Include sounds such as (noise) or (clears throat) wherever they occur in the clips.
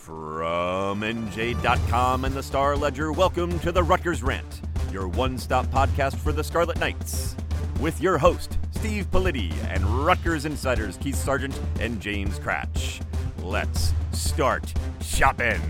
From NJ.com and the Star Ledger, welcome to the Rutgers Rant, your one stop podcast for the Scarlet Knights. With your host, Steve Politi, and Rutgers insiders Keith Sargent and James Cratch. Let's start shopping.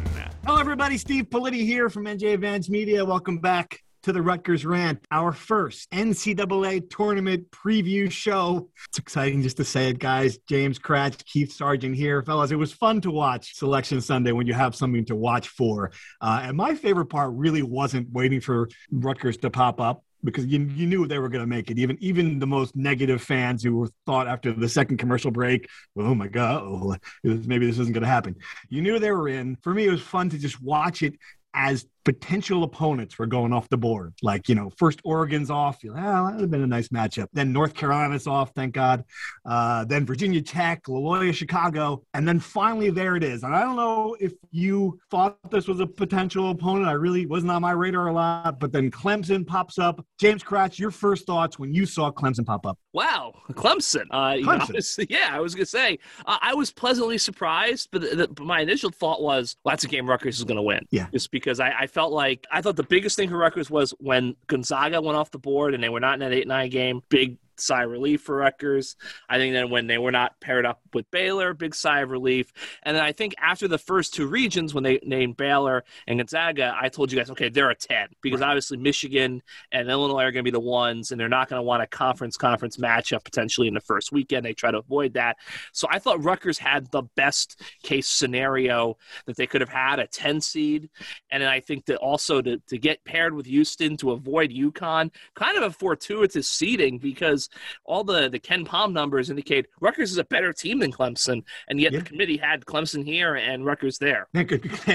Hello, everybody. Steve Politi here from NJ Advance Media. Welcome back to the Rutgers Rant, our first NCAA tournament preview show. It's exciting just to say it, guys. James Cratch, Keith Sargent here. Fellas, it was fun to watch Selection Sunday when you have something to watch for. Uh, and my favorite part really wasn't waiting for Rutgers to pop up because you, you knew they were going to make it. Even even the most negative fans who thought after the second commercial break, oh my god, maybe this isn't going to happen. You knew they were in. For me, it was fun to just watch it as potential opponents were going off the board. Like, you know, first Oregon's off. You're like, oh, that would have been a nice matchup. Then North Carolina's off, thank God. Uh, then Virginia Tech, Loyola, Chicago. And then finally there it is. And I don't know if you thought this was a potential opponent. I really wasn't on my radar a lot. But then Clemson pops up. James Cratch, your first thoughts when you saw Clemson pop up? Wow, Clemson. Uh, Clemson. Know, (laughs) yeah, I was going to say, uh, I was pleasantly surprised. But, the, the, my initial thought was, well, that's a game Rutgers is going to win. Yeah. Just because I, I felt like I thought the biggest thing for Rutgers was when Gonzaga went off the board and they were not in that eight nine game. Big sigh of relief for Rutgers. I think then when they were not paired up with Baylor, big sigh of relief. And then I think after the first two regions, when they named Baylor and Gonzaga, I told you guys, okay, they're a 10 because right. obviously Michigan and Illinois are going to be the ones, and they're not going to want a conference conference matchup potentially in the first weekend. They try to avoid that. So I thought Rutgers had the best case scenario that they could have had a 10 seed. And then I think that also to, to get paired with Houston to avoid UConn, kind of a fortuitous seeding because all the the KenPom numbers indicate Rutgers is a better team than Clemson, and yet yeah. the committee had Clemson here and Rutgers there. (laughs)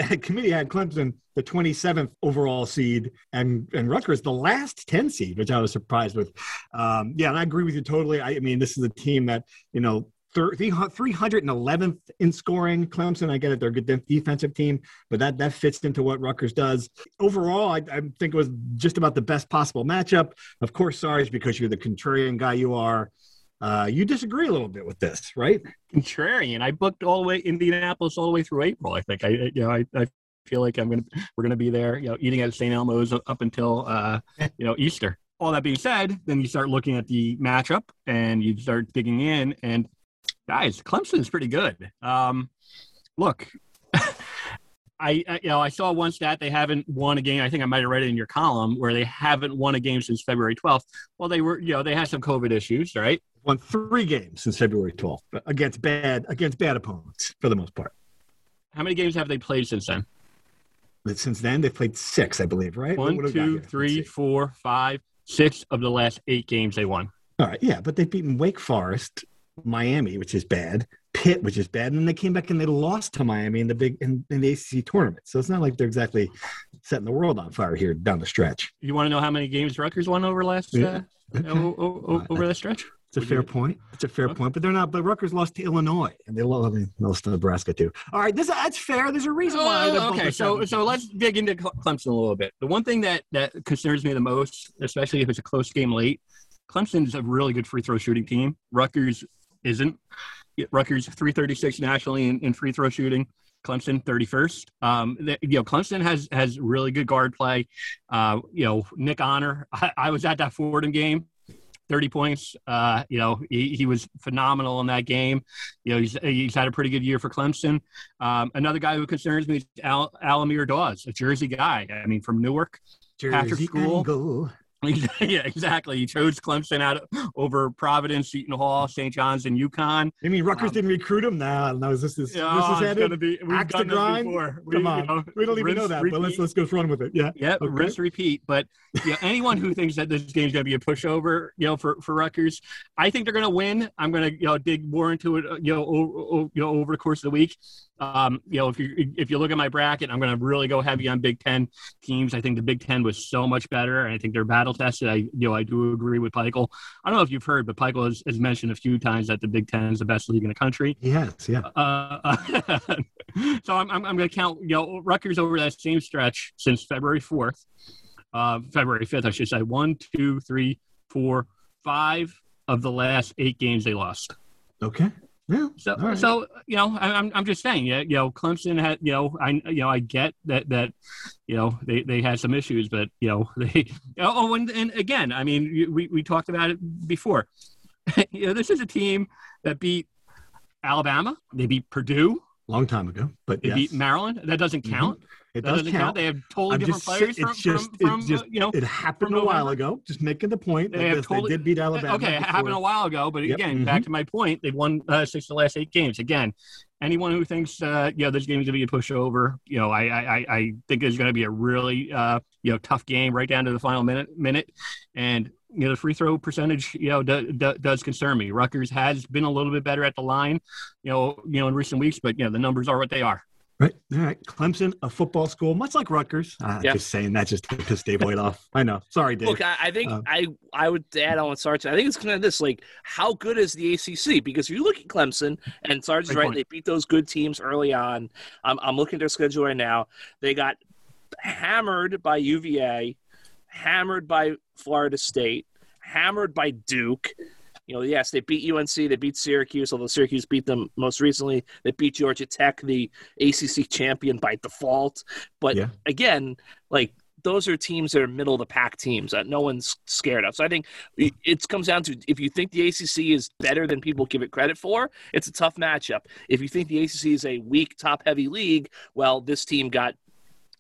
The committee had Clemson the 27th overall seed and and Rutgers the last 10 seed, which I was surprised with. Um, yeah, and I agree with you totally. I, I mean, this is a team that you know 311th in scoring. Clemson, I get it; they're a good defensive team, but that that fits into what Rutgers does. Overall, I, I think it was just about the best possible matchup. Of course, sorry, because you're the contrarian guy you are. Uh, you disagree a little bit with this, right? Contrarian. I booked all the way Indianapolis all the way through April. I think I, you know, I, I feel like I'm gonna we're gonna be there, you know, eating at St. Elmo's up until uh, (laughs) you know Easter all that being said, then you start looking at the matchup and you start digging in, and guys, Clemson's pretty good. Um, look, (laughs) I, I, you know I saw one stat they haven't won a game. I think I might have read it in your column where they haven't won a game since February 12th. Well, they were you know they had some COVID issues, right? Won three games since February 12th against bad against bad opponents for the most part. How many games have they played since then? But since then they've played six, I believe, right? One, two, three, four, five, six of the last eight games they won. All right, yeah, but they've beaten Wake Forest, Miami, which is bad, Pitt, which is bad, and then they came back and they lost to Miami in the big in, in the ACC tournament. So it's not like they're exactly setting the world on fire here down the stretch. You want to know how many games Rutgers won over last yeah. uh, (laughs) over, over that stretch? It's a fair point. It's a fair okay. point, but they're not. But Rutgers lost to Illinois, and they lost to Nebraska too. All right, this that's fair. There's a reason why. Oh, okay, so so let's dig into Clemson a little bit. The one thing that that concerns me the most, especially if it's a close game late, Clemson's a really good free throw shooting team. Rutgers isn't. Rutgers 336 nationally in, in free throw shooting. Clemson 31st. Um, you know, Clemson has has really good guard play. Uh, you know, Nick Honor. (laughs) I, I was at that Fordham game. 30 points. Uh, you know, he, he was phenomenal in that game. You know, he's, he's had a pretty good year for Clemson. Um, another guy who concerns me is Al, Al-Amir Dawes, a Jersey guy. I mean, from Newark, Jersey Patrick School. Angle. (laughs) yeah, exactly. He chose Clemson out over Providence, Seton Hall, St. John's, and UConn. I mean, Rutgers Um, didn't recruit him. Now, no, is this this, Yeah, this is headed? gonna be. We've Axe to done this grind? before. We, Come you on, know, we don't even know that, but let's let's go run with it. Yeah, Yeah, Okay. rinse, repeat. But yeah, anyone who thinks that this game's going to be a pushover, you know, for for Rutgers, I think they're going to win. I'm going to you know dig more into it, uh, you know, over, you know, over the course of the week. Um, you know, if you if you look at my bracket, I'm going to really go heavy on Big Ten teams. I think the Big Ten was so much better, and I think they're battle tested. I you know I do agree with Pikiell. I don't know if you've heard, but Pikiell has, has mentioned a few times that the Big Ten is the best league in the country. yes, yeah. Uh, (laughs) so I'm, I'm, I'm going to count, you know, Rutgers over that same stretch since February 4th, uh, February 5th, I should say. One, two, three, four, five of the last eight games they lost. Okay. Yeah. So, right. so you know, I, I'm, I'm just saying, yeah, you know, Clemson had, you know, I, you know, I get that, that, you know, they, they had some issues, but you know, (laughs) they, oh, and, and again, I mean, we, we talked about it before. (laughs) you know, this is a team that beat Alabama, they beat Purdue, Long time ago, but they yes. beat Maryland. That doesn't Mhm. count. It does doesn't count. count. They have totally I'm different just players from, just- from, from just- you know. It happened a while ago. Just making the point. They that yes, totally- they did beat Alabama. Okay, it happened a while ago, but Yep. again, Mhm. back to my point, they've won uh, six of the last eight games. Again, anyone who thinks, uh, you know, this game is going to be a pushover, you know, I, I, I- I think it's going to be a really, uh, you know, tough game right down to the final minute. Minute, and you know, the free throw percentage, you know, do, do, does concern me. Rutgers has been a little bit better at the line, you know, you know, in recent weeks, but you know, the numbers are what they are. Right. All right. Clemson, a football school, much like Rutgers. Uh, Yeah. Just saying that just to piss Dave White off. I know. Sorry, Dave. Look, I, I think Um, I I would add on Sarge. I think it's kind of this like how good is the ACC? Because if you look at Clemson and Sarge is right, point. they beat those good teams early on. I'm I'm looking at their schedule right now. They got hammered by UVA, hammered by Florida State, hammered by Duke. You know, yes, they beat UNC, they beat Syracuse, although Syracuse beat them most recently. They beat Georgia Tech, the ACC champion by default. But Yeah. again, like those are teams that are middle of the pack teams that no one's scared of. So I think it comes down to if you think the ACC is better than people give it credit for, it's a tough matchup. If you think the ACC is a weak, top heavy league, well, this team got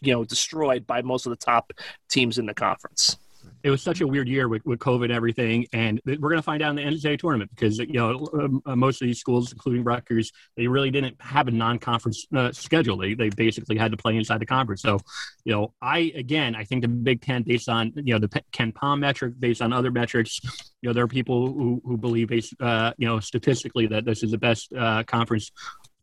you know destroyed by most of the top teams in the conference. It was such a weird year with, with COVID and everything, and we're going to find out in the NCAA tournament because you know um, uh, most of these schools, including Rutgers, they really didn't have a non-conference uh, schedule. They they basically had to play inside the conference. So, you know, I again, I think the Big Ten, based on you know the KenPom metric, based on other metrics, you know, there are people who who believe, uh, you know, statistically that this is the best uh, conference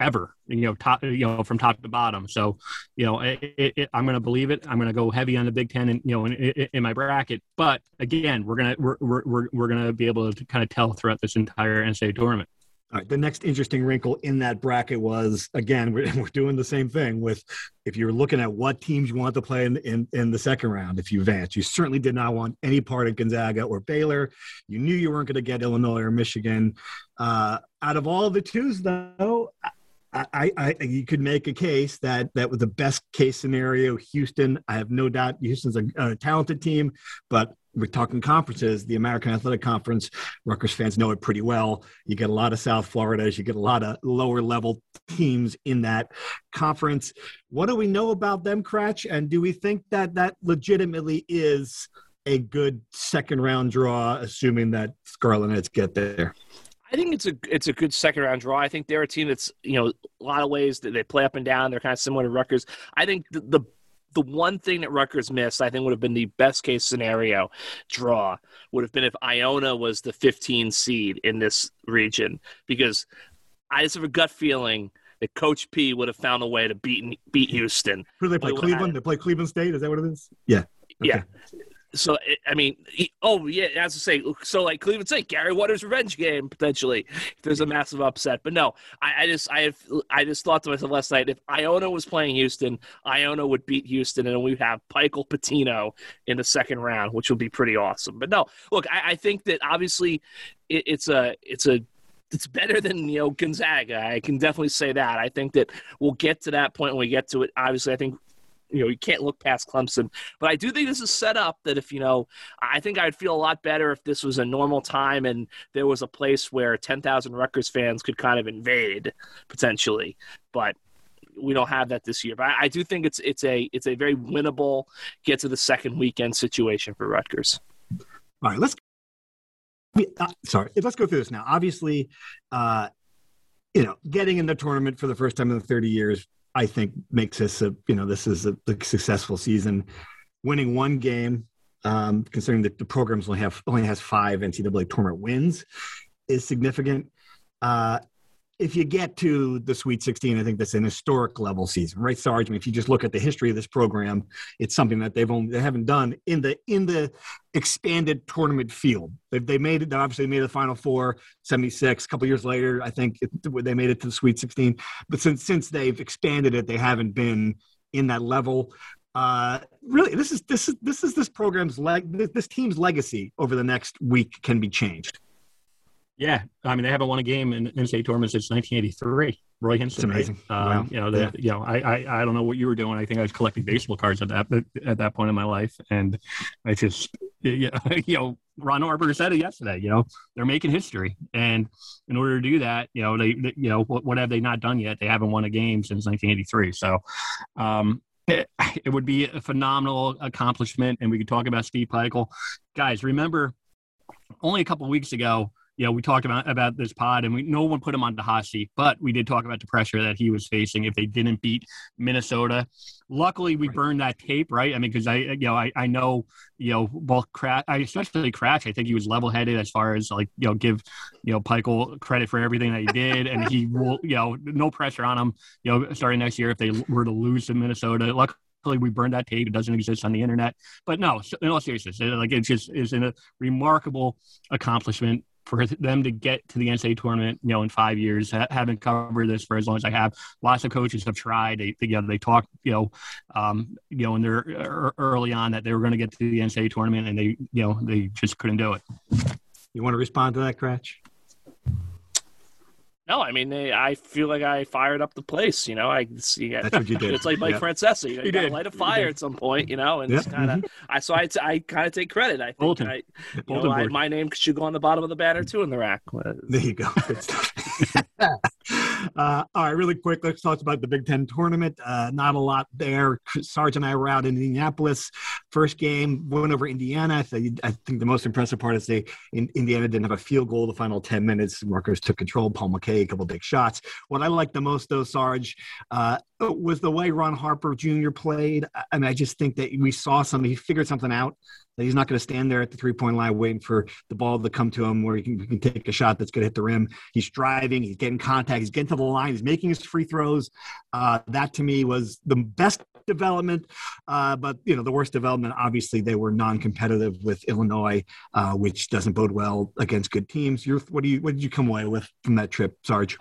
ever. You know, top you know from top to bottom. So, you know, it, it, I'm going to believe it. I'm going to go heavy on the Big Ten, and you know, in, in, my bracket. But again, we're gonna we're we're we're, to be able to kind of tell throughout this entire NCAA tournament. All right. The next interesting wrinkle in that bracket was again, we're, (laughs) we're doing the same thing with if you're looking at what teams you want to play in, in, in the second round, if you advance, you certainly did not want any part of Gonzaga or Baylor. You knew you weren't going to get Illinois or Michigan. Uh, out of all the twos, though, I, I, you could make a case that that was the best case scenario. Houston, I have no doubt, Houston's a, a talented team, but we're talking conferences. The American Athletic Conference, Rutgers fans know it pretty well. You get a lot of South Floridas, you get a lot of lower level teams in that conference. What do we know about them, Cratch? And do we think that that legitimately is a good second round draw, assuming that Scarlet Knights get there? I think it's a it's a good second round draw. I think they're a team that's you know a lot of ways that they play up and down. They're kind of similar to Rutgers. I think the, the the one thing that Rutgers missed, I think, would have been the best case scenario draw would have been if Iona was the 15 seed in this region, because I just have a gut feeling that Coach P would have found a way to beat beat Houston. Who do they play? Well, I- Cleveland? They play Cleveland State? Is that what it is? Yeah. Yeah. So I mean, he- oh yeah, as to say, so like Cleveland State, Gary Waters' revenge game potentially. If there's a massive upset, but no, I, I just I have I just thought to myself last night, if Iona was playing Houston, Iona would beat Houston, and we'd have Michael Pitino in the second round, which would be pretty awesome. But no, look, I, I think that obviously it, it's a it's a it's better than you know Gonzaga. I can definitely say that. I think that we'll get to that point when we get to it. Obviously, I think you know you can't look past Clemson. But I do think this is set up that if you know, I think I'd feel a lot better if this was a normal time and there was a place where ten thousand Rutgers fans could kind of invade potentially. But we don't have that this year. But I, I do think it's it's a it's a very winnable get to the second weekend situation for Rutgers. All right, let's. Uh, sorry, let's go through this now. Obviously, uh, you know, getting in the tournament for the first time in 30 years, I think makes this a you know this is a, a successful season. Winning one game, um, considering that the programs only have only has five NCAA tournament wins, is significant. Uh, if you get to the Sweet 16, I think that's an historic level season, right, Sarge? I mean, if you just look at the history of this program, it's something that they've only they haven't done in the in the expanded tournament field. They've they made it. They obviously made the Final Four, 76. A couple years later, I think it, they made it to the Sweet 16. But since since they've expanded it, they haven't been in that level. Uh, really, this is this is this is this program's leg. This, this team's legacy over the next week can be changed. Yeah, I mean they haven't won a game in NCAA tournament since 1983. Roy Hinson, It's amazing. Right? Um, Wow. You know, the, Yeah. you know, I, I I don't know what you were doing. I think I was collecting baseball cards at that at that point in my life, and I just yeah, (laughs) you know, Ron Harper said it yesterday. You know, they're making history, and in order to do that, you know, they, they you know what, what have they not done yet? They haven't won a game since 1983. So. Um, it, it would be a phenomenal accomplishment, and we could talk about Steve Pikiell. Guys, remember only a couple weeks ago, you know, we talked about about this pod, and we no one put him on the hot seat, but we did talk about the pressure that he was facing if they didn't beat Minnesota. Luckily, we burned that tape, right? I mean, because I, you know, I, I know, you know, both Cratch, I especially Cratch, I think he was level headed as far as like, you know, give, you know, Pikiell credit for everything that he did, and he (laughs) will, you know, no pressure on him, you know, starting next year if they were to lose to Minnesota. Luckily, we burned that tape. It doesn't exist on the internet. But no, in all seriousness, like it just is a remarkable accomplishment for them to get to the NCAA tournament, you know, in five years, ha- having covered this for as long as I have. Lots of coaches have tried. They, they, you know, they talked, you know, um, you know, in their er, early on that they were going to get to the NCAA tournament, and they, you know, they just couldn't do it. You want to respond to that, Cratch? No, I mean, they, I feel like I fired up the place. You know, I see. That's what you (laughs) did. It's like Mike Yeah. Francesa. You, know, He you got to did. light a fire at some point, you know, and Yeah. it's kind of. Mm-hmm. I so I, I kind of take credit. I think Bolton. I, you know, I, my name should go on the bottom of the banner too in the rack. There you go. Good stuff. (laughs) uh, all right, really quick. Let's talk about the Big Ten tournament. Uh, not a lot there. Sarge and I were out in Indianapolis. First game, went over Indiana. I think, I think the most impressive part is they in, Indiana didn't have a field goal the final 10 minutes. Rutgers took control. Paul Mulcahy, a couple big shots. What I liked the most, though, Sarge, uh, was the way Ron Harper Jr. played. I mean, I just think that we saw something. He figured something out that he's not going to stand there at the three point line waiting for the ball to come to him where he can, he can take a shot that's going to hit the rim. He's driving, he's getting contact, he's getting to the line, he's making his free throws. Uh, that to me was the best development. Uh, but, you know, the worst development, obviously, they were non competitive with Illinois, uh, which doesn't bode well against good teams. You're, what, do you, what did you come away with from that trip, Sarge?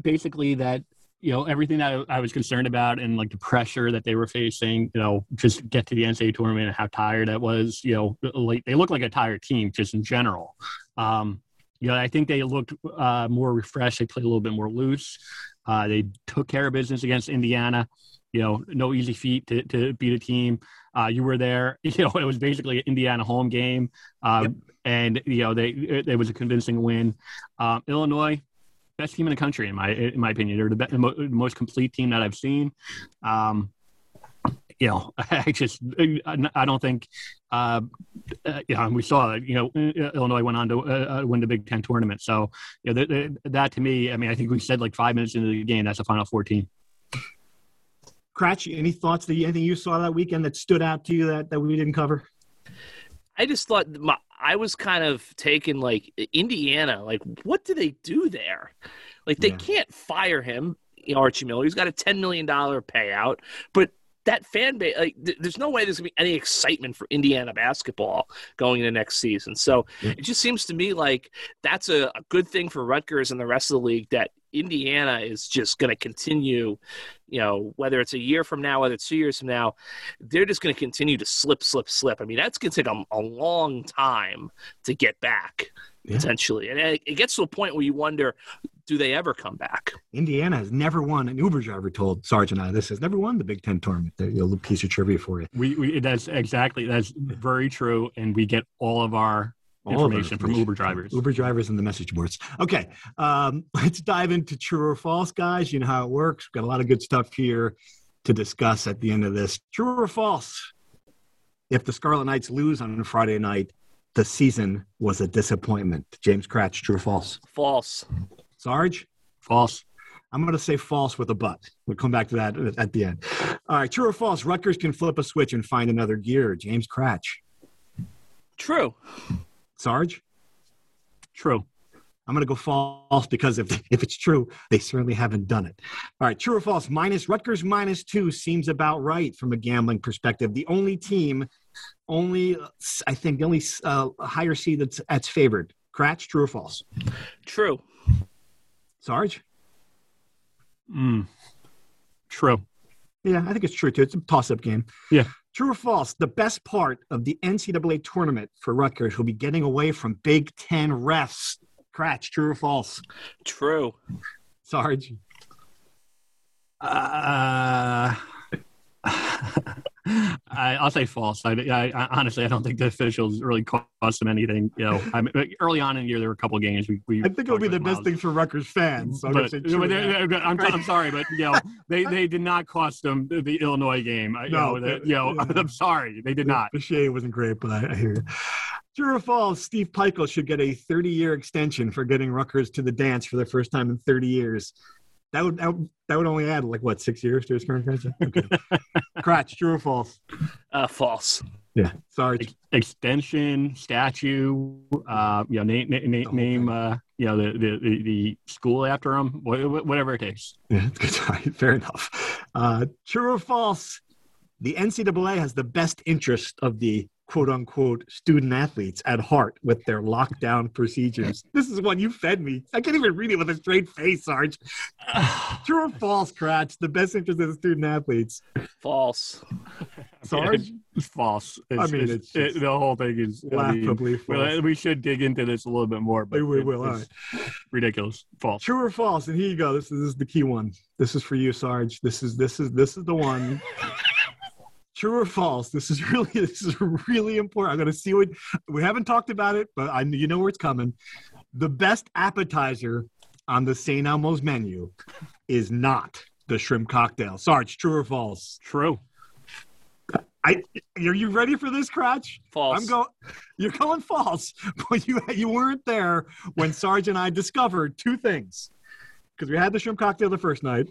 basically that you know everything that I, I was concerned about and like the pressure that they were facing you know just get to the ncaa tournament and how tired that was you know like they look like a tired team just in general. Um you know i think they looked uh more refreshed. They played a little bit more loose. Uh they took care of business against indiana. You know no easy feat to, to beat a team. Uh you were there. (laughs) You know it was basically an indiana home game. Um Yep. and you know they it, it was a convincing win. Um illinois best team in the country in my in my opinion. They're the, be- the mo- most complete team that I've seen. Um, you know, (laughs) I just I don't think. Uh, uh, yeah, and we saw it. You know, Illinois went on to uh, uh, win the Big Ten tournament. So, you know, th- th- that to me, I mean, I think we said like five minutes into the game, that's the final fourteen. Cratch, any thoughts that you, anything you saw that weekend that stood out to you that, that we didn't cover? I just thought my, I was kind of taken like Indiana. Like, what do they do there? Like, they Yeah. can't fire him, you know, Archie Miller. He's got a ten million dollar payout, but that fan base, like, th- there's no way there's gonna be any excitement for Indiana basketball going into next season. So Yeah. it just seems to me like that's a, a good thing for Rutgers and the rest of the league that Indiana is just going to continue. You know, whether it's a year from now, whether it's two years from now, they're just going to continue to slip, slip, slip. I mean, that's going to take a, a long time to get back. Yeah. potentially, and it, it gets to a point where you wonder, do they ever come back? Indiana has never won. An Uber driver told Sarge and I this has never won the Big Ten tournament. There, a little piece of trivia for you. We, we that's exactly that's very true, and we get all of our All of our information from Uber drivers. Uber drivers and the message boards. Okay, um, (laughs) let's dive into true or false, guys. You know how it works. We've got a lot of good stuff here to discuss at the end of this. True or false? If the Scarlet Knights lose on Friday night, the season was a disappointment. James Cratch, true or false? False. Sarge? False. I'm going to say false with a but. We'll come back to that at the end. All right, true or false? Rutgers can flip a switch and find another gear. James Cratch. True. Sarge? True. I'm going to go false because if, (laughs) if it's true, they certainly haven't done it. All right, true or false? Minus Rutgers minus two seems about right from a gambling perspective. The only team, only I think the only uh, higher seed that's that's favored. Cratch, true or false? True. Sarge? Mm. True. Yeah, I think it's true too. It's a toss-up game. Yeah. True or false? The best part of the NCAA tournament for Rutgers will be getting away from Big Ten refs. Cratch, true or false? True. Sarge? Uh, (laughs) I, I'll say false. I, I, I honestly I don't think the officials really cost them anything. You know, I mean, early on in the year there were a couple games we. we I think it'll be the best miles. thing for Rutgers fans. So I'm but, say true but to. I'm, I'm sorry, but you know they, they did not cost them the, the Illinois game. I- You No, know, the- the- you know. (laughs) I'm sorry, they did not. The shade wasn't great, but I, I hear you. True or false? Steve Pikiell should get a 30-year extension for getting Rutgers to the dance for the first time in 30 years. That would that would, that would only add like what six years to his current contract. (laughs) Okay. Cratch, true or false? Uh, false. Yeah, sorry. Ex- extension, statue, uh, you know, name name, The name uh, you know, the, the, the, the school after him, whatever it takes. Yeah, it's (laughs) good. Sorry, fair enough. Uh, true or false? The NCAA has the best interest of the quote unquote student athletes at heart with their lockdown procedures. (laughs) This is one you fed me. I can't even read it with a straight face, Sarge. (sighs) True or false, Cratch? The best interest of the student athletes. False. Sarge? It's false. It's, I mean, it's, it's just it, the whole thing is I mean, Laughably false. we should dig into this a little bit more, but We- we will, all it's ridiculous. False. True or false? And here you go. This is, this is the key one. This is for you, Sarge. This is this is this is the one. (laughs) True or false? This is (laughs) really this is really important. I'm gonna see what we haven't talked about it, but I you know where it's coming. The best appetizer on the St. Elmo's menu is not the shrimp cocktail. Sarge, true or false? True. I are you ready for this, Cratch? False. I'm going. You're going false, (laughs) but you you weren't there when Sarge and I discovered two things. Because we had the shrimp cocktail the first night.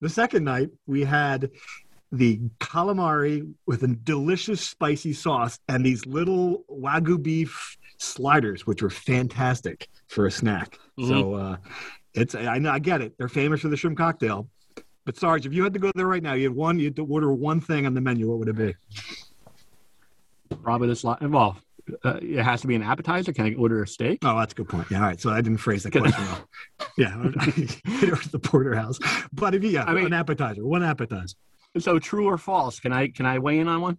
The second night we had the calamari with a delicious spicy sauce and these little wagyu beef sliders, which were fantastic for a snack. So uh, it's I know I get it. They're famous for the shrimp cocktail. But Sarge, if you had to go there right now, you had one, you had to order one thing on the menu. What would it be? Probably this lot. Well, uh, it has to be an appetizer. Can I order a steak? Oh, that's a good point. Yeah, all right. So I didn't phrase the question well. (laughs) Yeah, (laughs) it was the porterhouse. But if you, yeah, I mean- an appetizer, one appetizer. So true or false? Can I can I weigh in on one?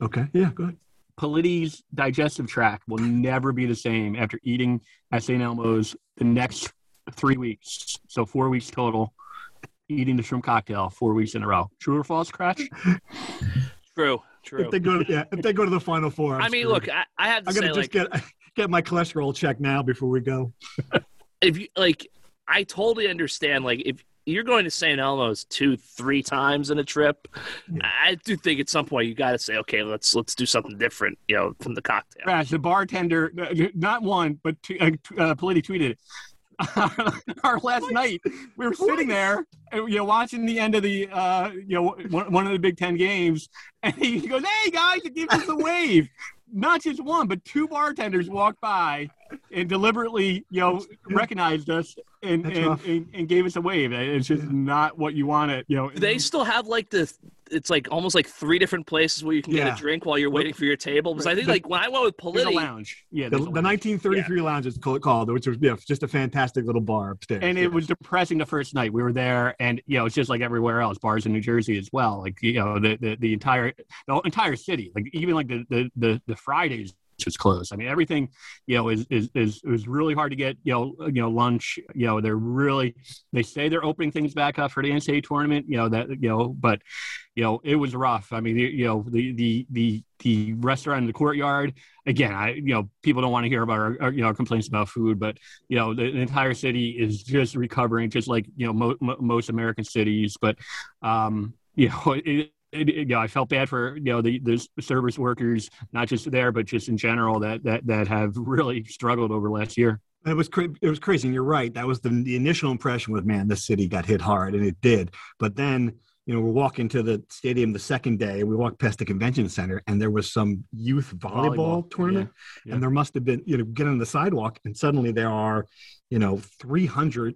Okay. Yeah, go ahead. Politi's digestive tract will never be the same after eating at St. Elmo's the next three weeks. So four weeks total. Eating the shrimp cocktail four weeks in a row. True or false, Cratch? (laughs) True. True. If they go, to, yeah, if they go to the final four, I'm I mean, screwed. look, I, I have to I'm gonna just like, get (laughs) get my cholesterol checked now before we go. if you like, I totally understand. Like, if you're going to St. Elmo's two, three times in a trip, I do think at some point you got to say, okay, let's let's do something different, you know, from the cocktail. Cratch, the bartender, not one, but two, uh, uh, Politi tweeted (laughs) our last night. We were sitting there, you know, watching the end of the, uh, you know, one, one of the Big Ten games, (laughs) and he goes, "Hey guys, it gives us a wave." Not just one, but two bartenders walked by and deliberately, you know, recognized us and and, and, and gave us a wave. It's just not what you want to, you know. Do they still have like the? It's like almost like three different places where you can Yeah. get a drink while you're waiting for your table. Because I think The- like when I went with There's a lounge. Yeah, The, there's the a lounge. 1933 lounge is ca- called, which was yeah, just a fantastic little bar upstairs. and Yeah. it was depressing the first night we were there and you know it's just like everywhere else bars in new jersey as well like you know the the, the entire the entire city like even like the the the, the fridays was closed. I mean, everything, you know, is is is it was really hard to get, you know, you know, lunch. You know, they're really they say they're opening things back up for the NCAA tournament. You know that you know, but you know, it was rough. I mean, you know, the the the the restaurant in the courtyard. Again, I you know, people don't want to hear about our, our you know complaints about food, but you know, the, the, entire city is just recovering, just like you know mo- mo- most American cities. But um, you know, it, it, you know, I felt bad for you know the, the service workers, not just there, but just in general that that that have (laughs) really struggled over last year. It was cra- it was crazy, and you're right. That was the, the initial impression was, man, this city got hit hard, and it did. But then you know, we're walking to the stadium the second day. And we walked past the convention center, and there was some youth volleyball, volleyball. tournament, yeah. Yeah. and there must have been, you know, get on the sidewalk, and suddenly there are, you know, 300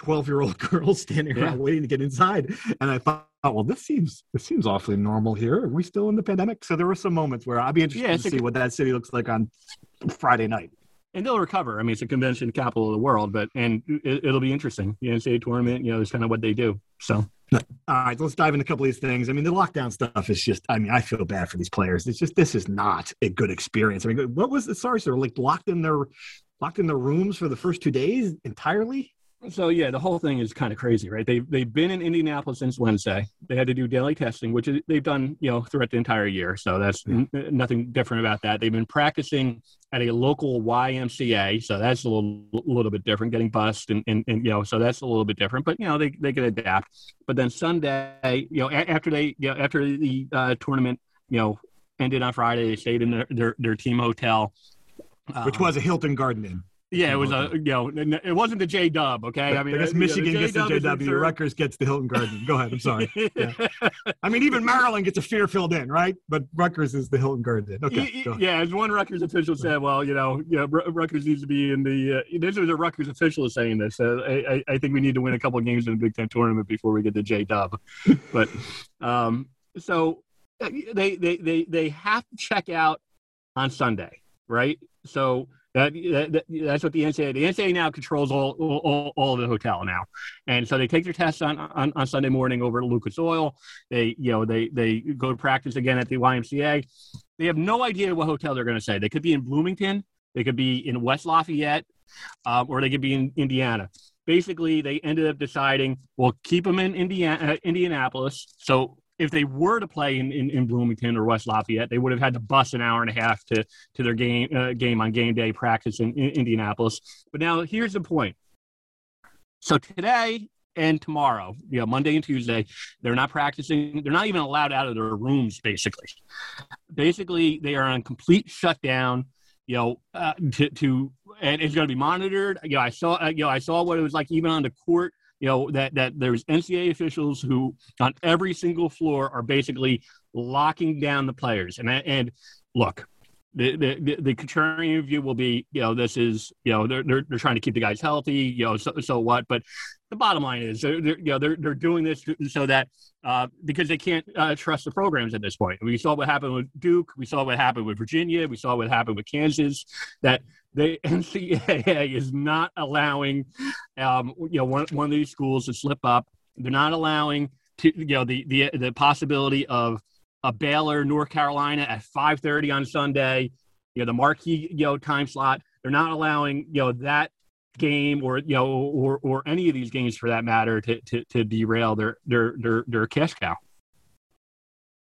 12 year old (laughs) girls standing yeah. around waiting to get inside. And I thought, well, this seems this seems awfully normal here. Are we still in the pandemic? So there were some moments where I'd be interested yeah, to see a, what that city looks like on Friday night. And they'll recover. I mean, it's a convention capital of the world, but and it, will be interesting. The NCAA tournament, you know, is kind of what they do. So. All right, let's dive into a couple of these things. I mean, the lockdown stuff is just, I mean, I feel bad for these players. It's just, this is not a good experience. I mean, what was the SARS? They're like locked in their, locked in their rooms for the first two days entirely? So yeah, the whole thing is kind of crazy, right? They they've been in Indianapolis since Wednesday. They had to do daily testing, which they've done, you know, throughout the entire year. So that's n- nothing different about that. They've been practicing at a local YMCA, so that's a little a little bit different. Getting bused and, and, and you know, so that's a little bit different. But you know, they they can adapt. But then Sunday, you know, a- after they you know after the uh, tournament, you know, ended on Friday, they stayed in their their, their team hotel, which was a Hilton Garden Inn. Yeah, it was a you know it wasn't the J Dub. Okay, I mean, I guess Michigan gets the JW. Rutgers gets the Hilton Garden. Go ahead. I'm sorry. (laughs) Yeah. I mean, even Maryland gets a Fairfield Inn, right? But Rutgers is the Hilton Garden. Okay. Yeah, as one Rutgers official said, well, you know, yeah, Rutgers needs to be in the. Uh, this was a Rutgers official saying this. Uh, I, I think we need to win a couple of games in the Big Ten tournament before we get the J Dub. (laughs) but um, so uh, they they they they have to check out on Sunday, right? So that, that, that's what the NCAA. The NCAA now controls all, all, all of the hotel now, and so they take their tests on, on, on Sunday morning over at Lucas Oil. They you know they they go to practice again at the YMCA. They have no idea what hotel they're going to say. They could be in Bloomington, they could be in West Lafayette, um, or they could be in Indiana. Basically, they ended up deciding we'll keep them in Indiana, uh, Indianapolis. So if they were to play in, in, in, Bloomington or West Lafayette, they would have had to bus an hour and a half to, to their game uh, game on game day practice in, in Indianapolis. But now here's the point. So today and tomorrow, you know, Monday and Tuesday, they're not practicing. They're not even allowed out of their rooms, basically. Basically, they are on complete shutdown. You know, uh, to, to and it's going to be monitored. You know, I saw, uh, you know, I saw what it was like even on the court you know that that there's NCAA officials who on every single floor are basically locking down the players. And and look, the the the contrarian view will be, you know, this is, you know, they're they're, they're trying to keep the guys healthy, you know, so so what? But the bottom line is, they're, they're you know, they're they're doing this so that uh, because they can't uh, trust the programs at this point. We saw what happened with Duke, we saw what happened with Virginia, we saw what happened with Kansas. That the (laughs) NCAA is not allowing, um, you know, one, one of these schools to slip up. They're not allowing to, you know, the the the possibility of a Baylor, North Carolina at 5:30 on Sunday. You know, the marquee you know time slot. They're not allowing you know that game or you know or or any of these games for that matter to to, to derail their their their their cash cow.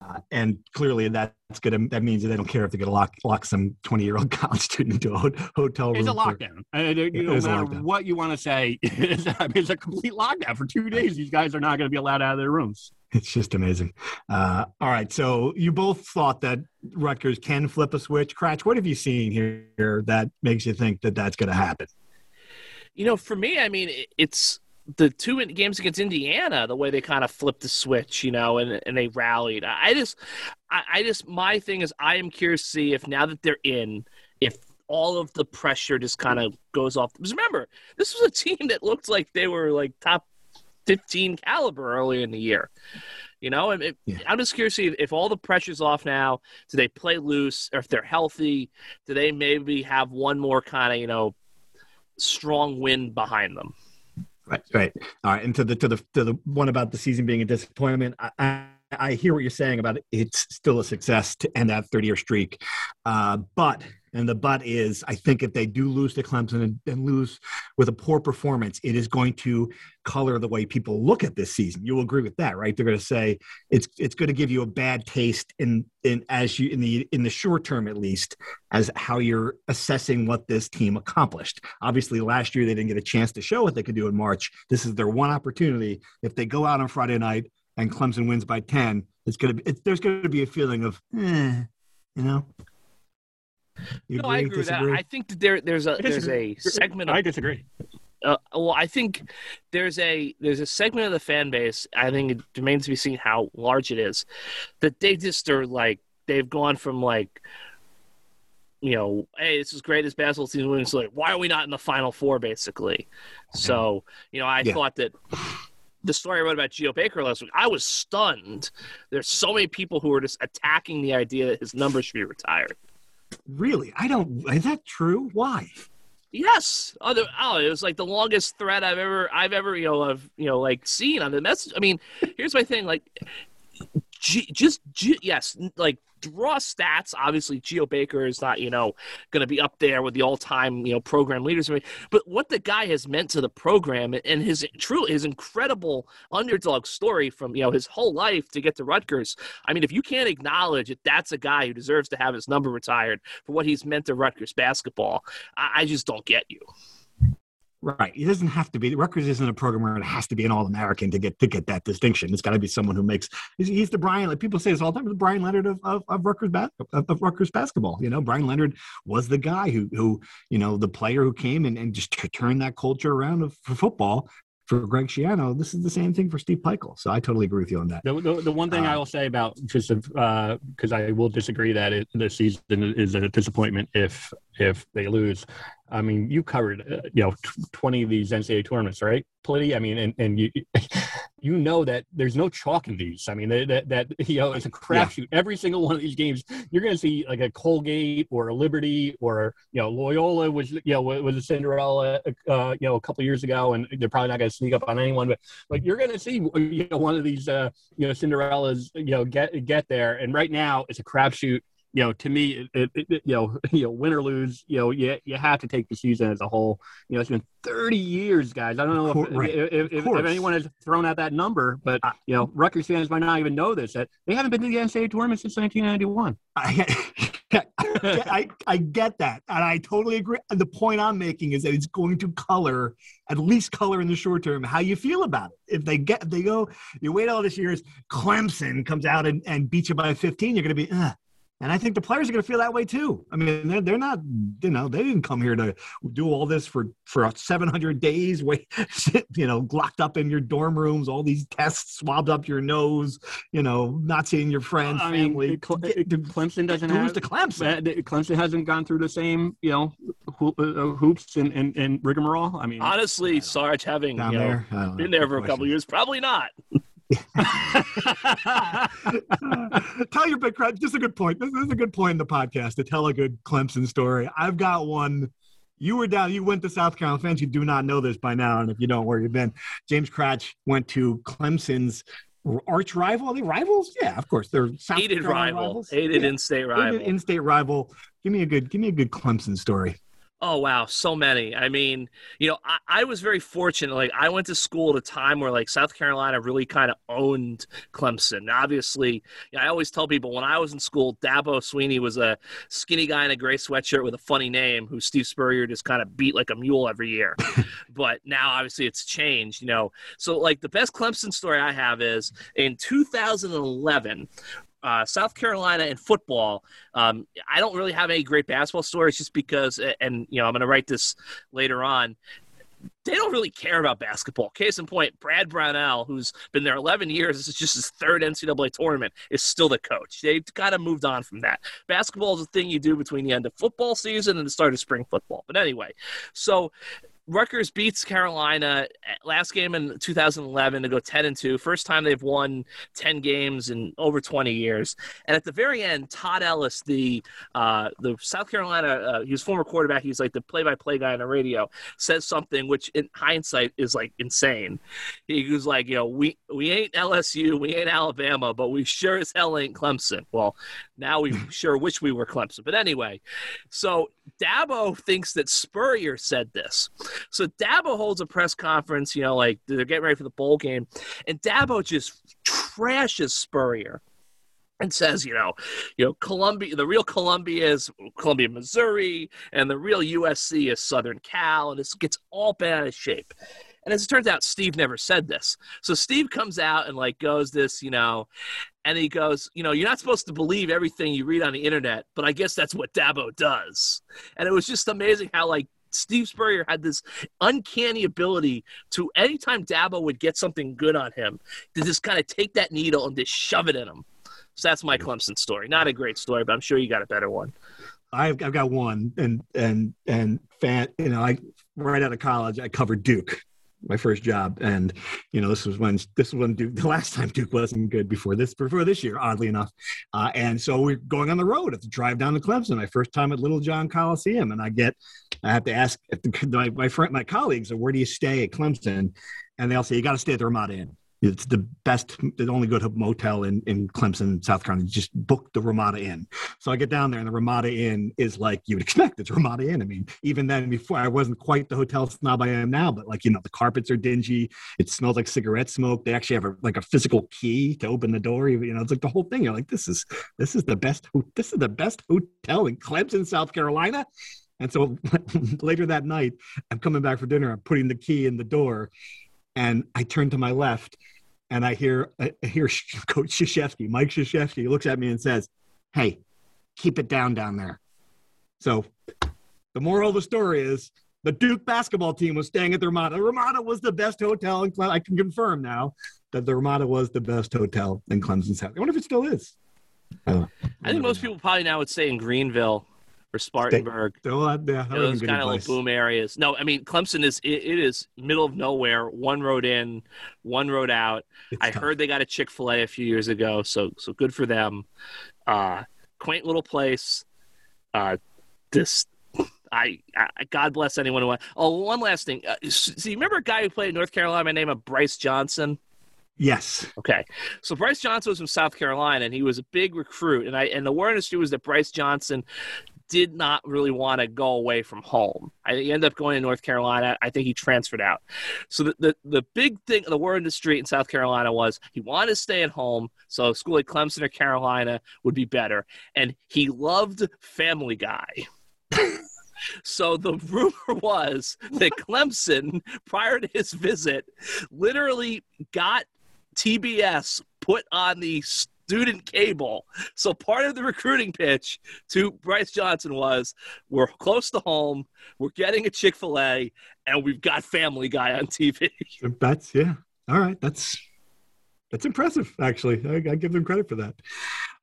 Uh, and clearly that's good. That means that they don't care if they're going to lock lock some twenty year old (laughs) college student into a hotel room. It's a lockdown. For, uh, you know, no matter what you want to say, it's, (laughs) it's a complete lockdown for two days. These guys are not going to be allowed out of their rooms. It's just amazing. Uh, all right, so you both thought that Rutgers can flip a switch. Cratch, what have you seen here that makes you think that that's going to happen? You know, for me, I mean, it's the two games against Indiana, the way they kind of flipped the switch, you know, and and they rallied. I just, I, I just, my thing is, I am curious to see if now that they're in, if all of the pressure just kind of goes off. Because remember, this was a team that looked like they were like top fifteen caliber early in the year. You know, it, yeah. I'm just curious see if all the pressure's off now. Do they play loose, or if they're healthy? Do they maybe have one more kind of you know strong wind behind them? Right, right. All right. And to the to the to the one about the season being a disappointment, I, I, I hear what you're saying about it. It's still a success to end that 30 year streak, uh, but And the but is, I think if they do lose to Clemson and, and lose with a poor performance, it is going to color the way people look at this season. You'll agree with that, right? They're going to say it's it's going to give you a bad taste in in as you in the in the short term at least as how you're assessing what this team accomplished. Obviously, last year they didn't get a chance to show what they could do in March. This is their one opportunity. If they go out on Friday night and Clemson wins by ten, it's going to be it's, there's going to be a feeling of, eh, you know. You no, agree, I agree disagree? with that. I think that there there's a there's a segment. Of, I disagree. Uh, well, I think there's a there's a segment of the fan base. I think it remains to be seen how large it is. That they just are like they've gone from like you know, hey, this is great. This basketball season wins. So like, why are we not in the final four? Basically, so you know, I yeah. thought that the story I wrote about Geo Baker last week, I was stunned. There's so many people who are just attacking the idea that his number should be retired. Really? I don't. Is that true? Why? Yes. Oh, oh, it was like the longest thread I've ever, I've ever, you know, of you know, like seen on the message. I mean, here's my thing. Like, just yes, like raw stats. Obviously, Geo Baker is not you know going to be up there with the all-time you know program leaders. But what the guy has meant to the program and his true his incredible underdog story from you know his whole life to get to Rutgers. I mean, if you can't acknowledge that that's a guy who deserves to have his number retired for what he's meant to Rutgers basketball, I, I just don't get you. Right. It doesn't have to be. Rutgers isn't a program where it has to be an All American to get to get that distinction. It's got to be someone who makes. He's, he's, the Brian. Like people say this all the time. The Brian Leonard of of, of Rutgers of, of, Rutgers basketball. You know, Brian Leonard was the guy who who you know the player who came and, and just turned that culture around of, for football for Greg Schiano, this is the same thing for Steve Pikiell. So I totally agree with you on that. The, the, the one thing uh, I will say about just because uh, I will disagree that it, the season is a disappointment if if they lose. I mean, you covered uh, you know twenty of these NCAA tournaments, right, Politi? I mean, and and you (laughs) you know that there's no chalk in these. I mean, that that (laughs) you know it's a crapshoot. Yeah. Every single one of these games, you're going to see like a Colgate or a Liberty or you know Loyola was you know was a Cinderella uh, you know a couple years ago, and they're probably not going to sneak up on anyone. But but you're going to see you know one of these uh, you know Cinderellas you know get get there, and right now it's a crapshoot you know, to me, it, it, it, you know, (laughs) you know, win or lose, you know, you, you have to take the season as a whole. You know, it's been 30 years, guys. I don't know if, right. if, if, if, anyone has thrown out that number, but you know, Rutgers fans might not even know this that they haven't been to the NCAA tournament since 1991. I, (laughs) I, I get that, and I totally agree. And The point I'm making is that it's going to color, at least color in the short term, how you feel about it. If they get, if they go, you wait all this years, Clemson comes out and, and beats you by 15, you're going to be, Ugh and I think the players are going to feel that way too. I mean, they're, they're not, you know, they didn't come here to do all this for, for 700 days, wait, (laughs) you know, locked up in your dorm rooms, all these tests swabbed up your nose, you know, not seeing your friends, I family. Mean, Clemson doesn't have to Clemson. Clemson hasn't gone through the same, you know, uh, hoops and, and, and rigmarole. I mean, honestly, Sarge having you know, there, been there for a couple years, probably not. (laughs) (laughs) tell your big crowd. Just a good point. This, this is a good point in the podcast to tell a good Clemson story. I've got one. You were down. You went to South Carolina. Fans, you do not know this by now, and if you don't, where you've been. James Cratch went to Clemson's arch rival. Are they rivals? Yeah, of course. They're South hated Carolina rival. Rivals. Hated yeah. in-state rival. Hated in-state rival. Give me a good. Give me a good Clemson story. Oh wow, so many. I mean, you know, I, I, was very fortunate. Like I went to school at a time where like South Carolina really kind of owned Clemson. Obviously, you know, I always tell people when I was in school, Dabo Swinney was a skinny guy in a gray sweatshirt with a funny name who Steve Spurrier just kind of beat like a mule every year. (laughs) but now obviously it's changed, you know. So like the best Clemson story I have is in 2011 uh, South Carolina and football. Um, I don't really have any great basketball stories just because, and you know, I'm going to write this later on. They don't really care about basketball. Case in point, Brad Brownell, who's been there 11 years, this is just his third NCAA tournament, is still the coach. They've kind of moved on from that. Basketball is a thing you do between the end of football season and the start of spring football. But anyway, so Rutgers beats Carolina last game in 2011 to go 10 and 2. First time they've won 10 games in over 20 years. And at the very end, Todd Ellis, the uh, the South Carolina, uh, he was former quarterback. He's like the play-by-play guy on the radio. Says something which, in hindsight, is like insane. He was like, you know, we we ain't LSU, we ain't Alabama, but we sure as hell ain't Clemson. Well, now we (laughs) sure wish we were Clemson. But anyway, so Dabo thinks that Spurrier said this. So Dabo holds a press conference, you know, like they're getting ready for the bowl game, and Dabo just trashes Spurrier and says, you know, you know, Columbia, the real Columbia is Columbia, Missouri, and the real USC is Southern Cal, and this gets all out of shape. And as it turns out, Steve never said this. So Steve comes out and like goes this, you know, and he goes, you know, you're not supposed to believe everything you read on the internet, but I guess that's what Dabo does. And it was just amazing how like Steve Spurrier had this uncanny ability to anytime Dabo would get something good on him, to just kind of take that needle and just shove it in him. So that's my Clemson story. Not a great story, but I'm sure you got a better one. I've, I've got one, and and and fan, you know, I right out of college, I covered Duke my first job, and you know this was when this was when Duke, the last time Duke wasn't good before this before this year, oddly enough, uh, and so we're going on the road. I have drive down to Clemson. My first time at Littlejohn Coliseum, and I get I have to ask the, my my friend my colleagues, where do you stay at Clemson? And they all say you got to stay at the Ramada Inn. It's the best, the only good motel in, in Clemson, South Carolina. Just book the Ramada Inn. So I get down there, and the Ramada Inn is like you would expect. It's Ramada Inn. I mean, even then, before I wasn't quite the hotel snob I am now, but like you know, the carpets are dingy. It smells like cigarette smoke. They actually have a, like a physical key to open the door. You know, it's like the whole thing. You're like, this is this is the best. This is the best hotel in Clemson, South Carolina. And so (laughs) later that night, I'm coming back for dinner. I'm putting the key in the door, and I turn to my left and I hear I hear (laughs) Coach Krzyzewski, Mike Krzyzewski, looks at me and says, "Hey, keep it down down there." So, the moral of the story is the Duke basketball team was staying at the Ramada. The Ramada was the best hotel in Clemson. I can confirm now that the Ramada was the best hotel in Clemson South. I wonder if it still is. I, I think most people probably now would say in Greenville or Spartanburg. Still, yeah, those kind of little boom areas. No, I mean Clemson is it, it is middle of nowhere. One road in, one road out. It's I tough. heard they got a Chick Fil A a few years ago, so so good for them. Uh, quaint little place. Uh, this I, I, God bless anyone who. Oh, one last thing. Uh, so you remember a guy who played in North Carolina by the name of Brice Johnson? Yes. Okay. So Brice Johnson was from South Carolina, and he was a big recruit. And I and the word industry was that Brice Johnson did not really want to go away from home. I, he ended up going to North Carolina. I think he transferred out. So the, the, the big thing, the word in the street in South Carolina was he wanted to stay at home. So a school like Clemson or Carolina would be better. And he loved Family Guy. (laughs) So the rumor was that (laughs) Clemson, prior to his visit, literally got TBS put on the student cable. So part of the recruiting pitch to Brice Johnson was we're close to home, we're getting a Chick fil A, and we've got Family Guy on TV. That's, yeah. All right. That's that's impressive, actually. I, I, give them credit for that.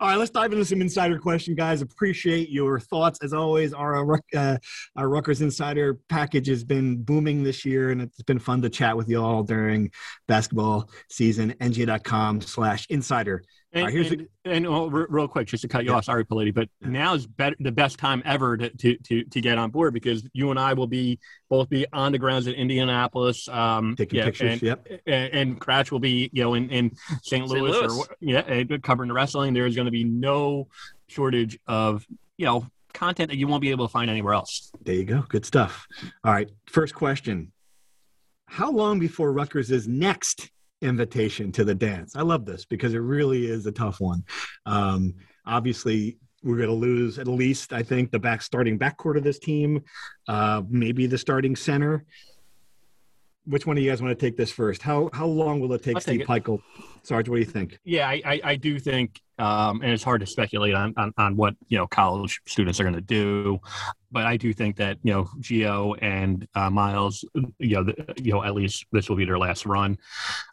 All right, let's dive into some insider question, guys. Appreciate your thoughts as always. Our uh, our Rutgers Insider package has been booming this year, and it's been fun to chat with you all during basketball season. NJ.com/slash insider and, right, and, and well, real quick, just to cut you yeah. off, sorry, Politi, but yeah. now is better, the best time ever to, to, to, to, get on board because you and I will be both be on the grounds in Indianapolis, um, taking yeah, pictures, and, yep. And, and Cratch will be, you know, in, in St. Louis, Louis, or yeah, covering the wrestling. There is going to be no shortage of, you know, content that you won't be able to find anywhere else. There you go. Good stuff. All right, first question: How long before Rutgers is next invitation to the dance. I love this because it really is a tough one. Um, obviously, we're going to lose at least, I think, the back starting backcourt of this team, uh, maybe the starting center. Which one of you guys want to take this first? How how long will it take Steve Pikiell? Sarge, what do you think? Yeah, I, I, I do think, um, and it's hard to speculate on, on, on what you know college students are going to do, but I do think that you know Geo and uh, Myles, you know, the, you know, at least this will be their last run,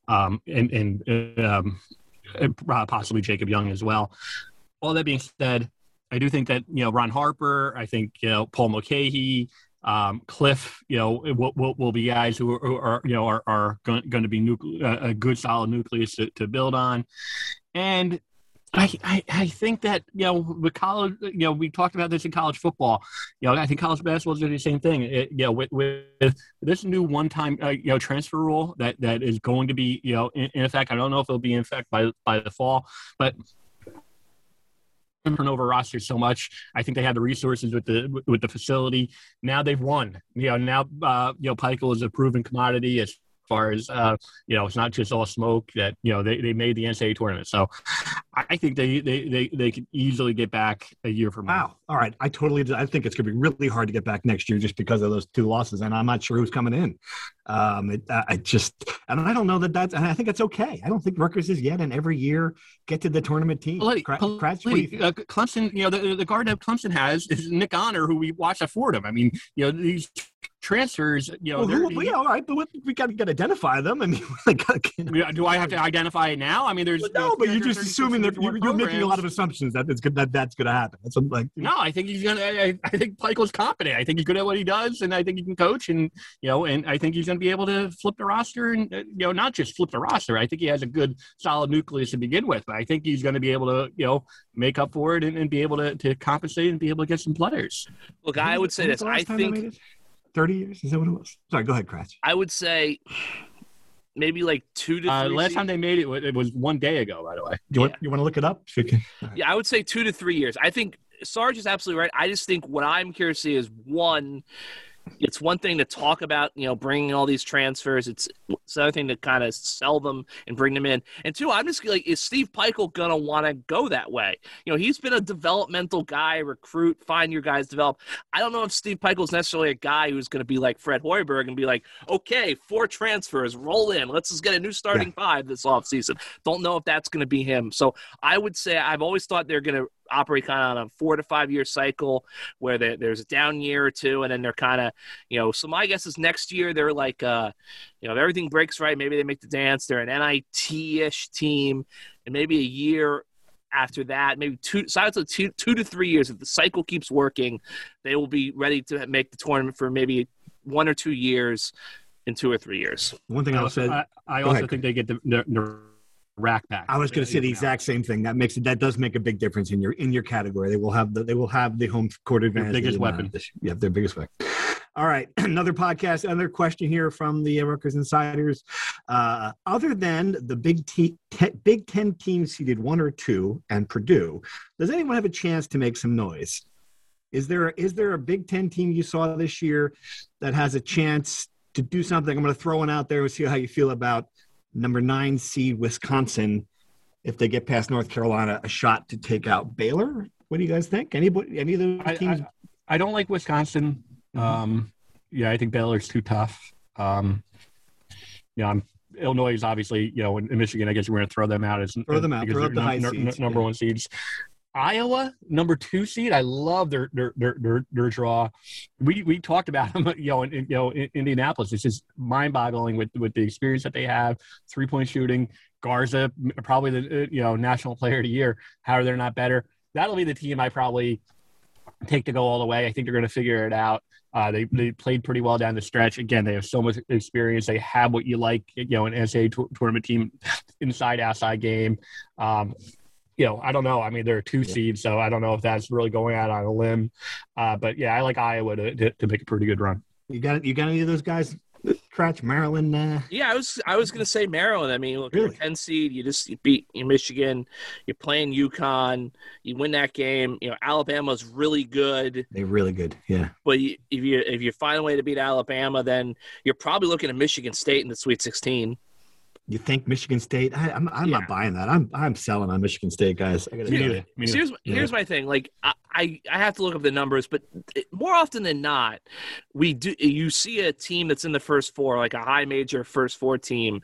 um, and and um, possibly Jacob Young as well. All that being said, I do think that you know Ron Harper, I think you know Paul Mulcahy, Um, Cliff, you know, will, will, will be guys who are, who are you know are, are going, going to be nucle- a good solid nucleus to, to build on, and I, I, I think that you know with college you know we talked about this in college football. You know I think college basketball is doing the same thing. It, you know with, with this new one time uh, you know transfer rule that that is going to be you know in, in effect I don't know if it'll be in effect by by the fall but turnover roster so much. I think they had the resources with the with the facility. Now they've won. You know, now uh, you know Pikiell is a proven commodity as far as uh, you know, it's not just all smoke that you know they, they made the NCAA tournament. So I think they they they, they could easily get back a year from now. Wow. All right. I totally I think it's going to be really hard to get back next year just because of those two losses, and I'm not sure who's coming in. Um, it, I just and I don't know that that's and I think that's okay. I don't think Rutgers is yet, and every year get to the tournament team. Well, Cratch, uh, Clemson, you know, the, the guard that Clemson has is Nick Honor, who we watched at Fordham. I mean, you know, these transfers, you know, well, who, yeah, all right, but we got to identify them. I mean, (laughs) gotta, do I have to identify it now? I mean, there's no, but you're just assuming that you're, you're, making a lot of assumptions that it's good that that's going to happen. That's like no, I think he's gonna. I, I think Pikiell's competent. I think he's good at what he does, and I think he can coach, and you know, and I think he's going to be able to flip the roster, and uh, you know, not just flip the roster. I think he has a good, solid nucleus to begin with. But I think he's going to be able to, you know, make up for it and, and be able to, to compensate and be able to get some players. Look, I would say this. I think 30 years? Is that what it was? Sorry, go ahead, Cratch. I would say maybe like two to uh, last time they made it, it was one day ago, by the way. You, yeah. want, you want to look it up? Right. Yeah, I would say two to three years. I think Sarge is absolutely right. I just think what I'm curious to see is one – it's one thing to talk about, you know, bringing all these transfers. It's, it's another thing to kind of sell them and bring them in. And two, I'm just like, is Steve Pikiell gonna want to go that way? You know, he's been a developmental guy, recruit, find your guys, develop. I don't know if Steve is necessarily a guy who's going to be like Fred Hoiberg and be like, okay, four transfers, roll in, let's just get a new starting yeah. five this offseason. Don't know if that's going to be him. So I would say I've always thought they're going to operate kind of on a four to five year cycle where they, there's a down year or two, and then they're kind of, you know, so my guess is next year they're like, uh, you know, if everything breaks right, maybe they make the dance. They're an NIT ish team, and maybe a year after that, maybe two, so I two, two to three years. If the cycle keeps working, they will be ready to make the tournament for maybe one or two years in two or three years. One thing I'll say, I, I also ahead. think they get the, the rack back. I was going to say the exact same thing. That makes it that does make a big difference in your in your category. They will have the they will have the home court advantage. Their biggest weapon. yeah, their biggest weapon. All right, (clears throat) another podcast, another question here from the Rutgers Insiders. Uh, other than the Big T, te, Big Ten teams seeded one or two and Purdue, does anyone have a chance to make some noise? Is there is there a Big Ten team you saw this year that has a chance to do something? I'm going to throw one out there and see how you feel about number nine seed Wisconsin, if they get past North Carolina, a shot to take out Baylor. What do you guys think? Anybody, any of the teams? I, I, I don't like Wisconsin. Mm-hmm. Um, yeah, I think Baylor's too tough. Um, yeah, I'm, Illinois is obviously, you know, in, in Michigan, I guess we're going to throw them out as throw them out, throw up the high seeds, number yeah. one seeds. Iowa, number two seed. I love their their their their, their draw. We we talked about (laughs) them, you know, in, you know, in Indianapolis. It's just mind boggling with with the experience that they have, three point shooting. Garza, probably the uh, you know national player of the year. How are they not better? That'll be the team I probably take to go all the way. I think they're going to figure it out. Uh, they they played pretty well down the stretch. Again, they have so much experience. They have what you like, you know, an NCAA t- tournament team, (laughs) inside outside game. Um, you know, I don't know. I mean, they're two yeah. seeds, so I don't know if that's really going out on a limb. Uh, but yeah, I like Iowa to, to, to make a pretty good run. You got you got any of those guys? Scratch Maryland. Uh... Yeah, I was I was gonna say Maryland. I mean, look, really? you're ten seed. You just you beat you Michigan. You're playing UConn. You win that game. You know, Alabama's really good. They're really good. Yeah. But you, if you if you find a way to beat Alabama, then you're probably looking at Michigan State in the Sweet Sixteen. You think Michigan State? I, am I'm, I'm yeah. not buying that. I'm I'm selling on Michigan State, guys. I gotta Me Here's here's my thing. Like I, I I have to look up the numbers, but more often than not, we do. You see a team that's in the first four, like a high major first four team,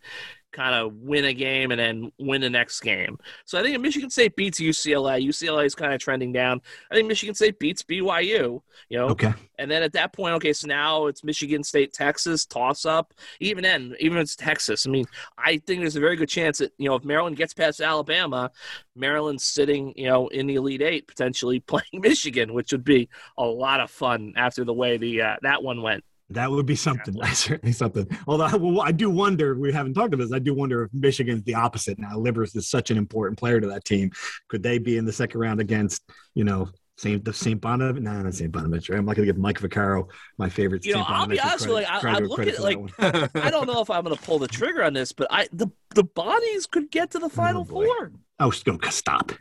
kind of win a game and then win the next game. So I think if Michigan State beats UCLA, UCLA is kind of trending down. I think Michigan State beats BYU, you know. Okay. And then at that point, okay, so now it's Michigan State, Texas, toss up. Even then, even if it's Texas, I mean, I think there's a very good chance that, you know, if Maryland gets past Alabama, Maryland's sitting, you know, in the Elite Eight, potentially (laughs) playing Michigan, which would be a lot of fun after the way the uh, that one went. That would be something. (laughs) Certainly something. Although I, well, I do wonder, we haven't talked about this. I do wonder if Michigan's the opposite now. Livers is such an important player to that team. Could they be in the second round against, you know, St. the St. Bonaventure? No, not St. Bonaventure. I'm not going to give Mike Vaccaro my favorite. You know, St. I'll be Bonaventure honest with you. credit- I, looking at like. (laughs) I don't know if I'm going to pull the trigger on this, but I the the bodies could get to the oh, final boy. four. oh, oh stop.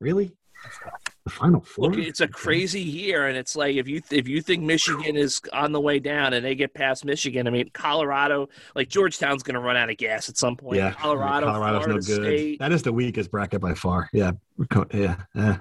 Really? The final four. Look, it's a crazy year, and it's like if you if you think Michigan is on the way down and they get past Michigan, I mean Colorado, like Georgetown's going to run out of gas at some point. Yeah, Colorado, Colorado's Florida no good. State. That is the weakest bracket by far. Yeah, yeah. yeah.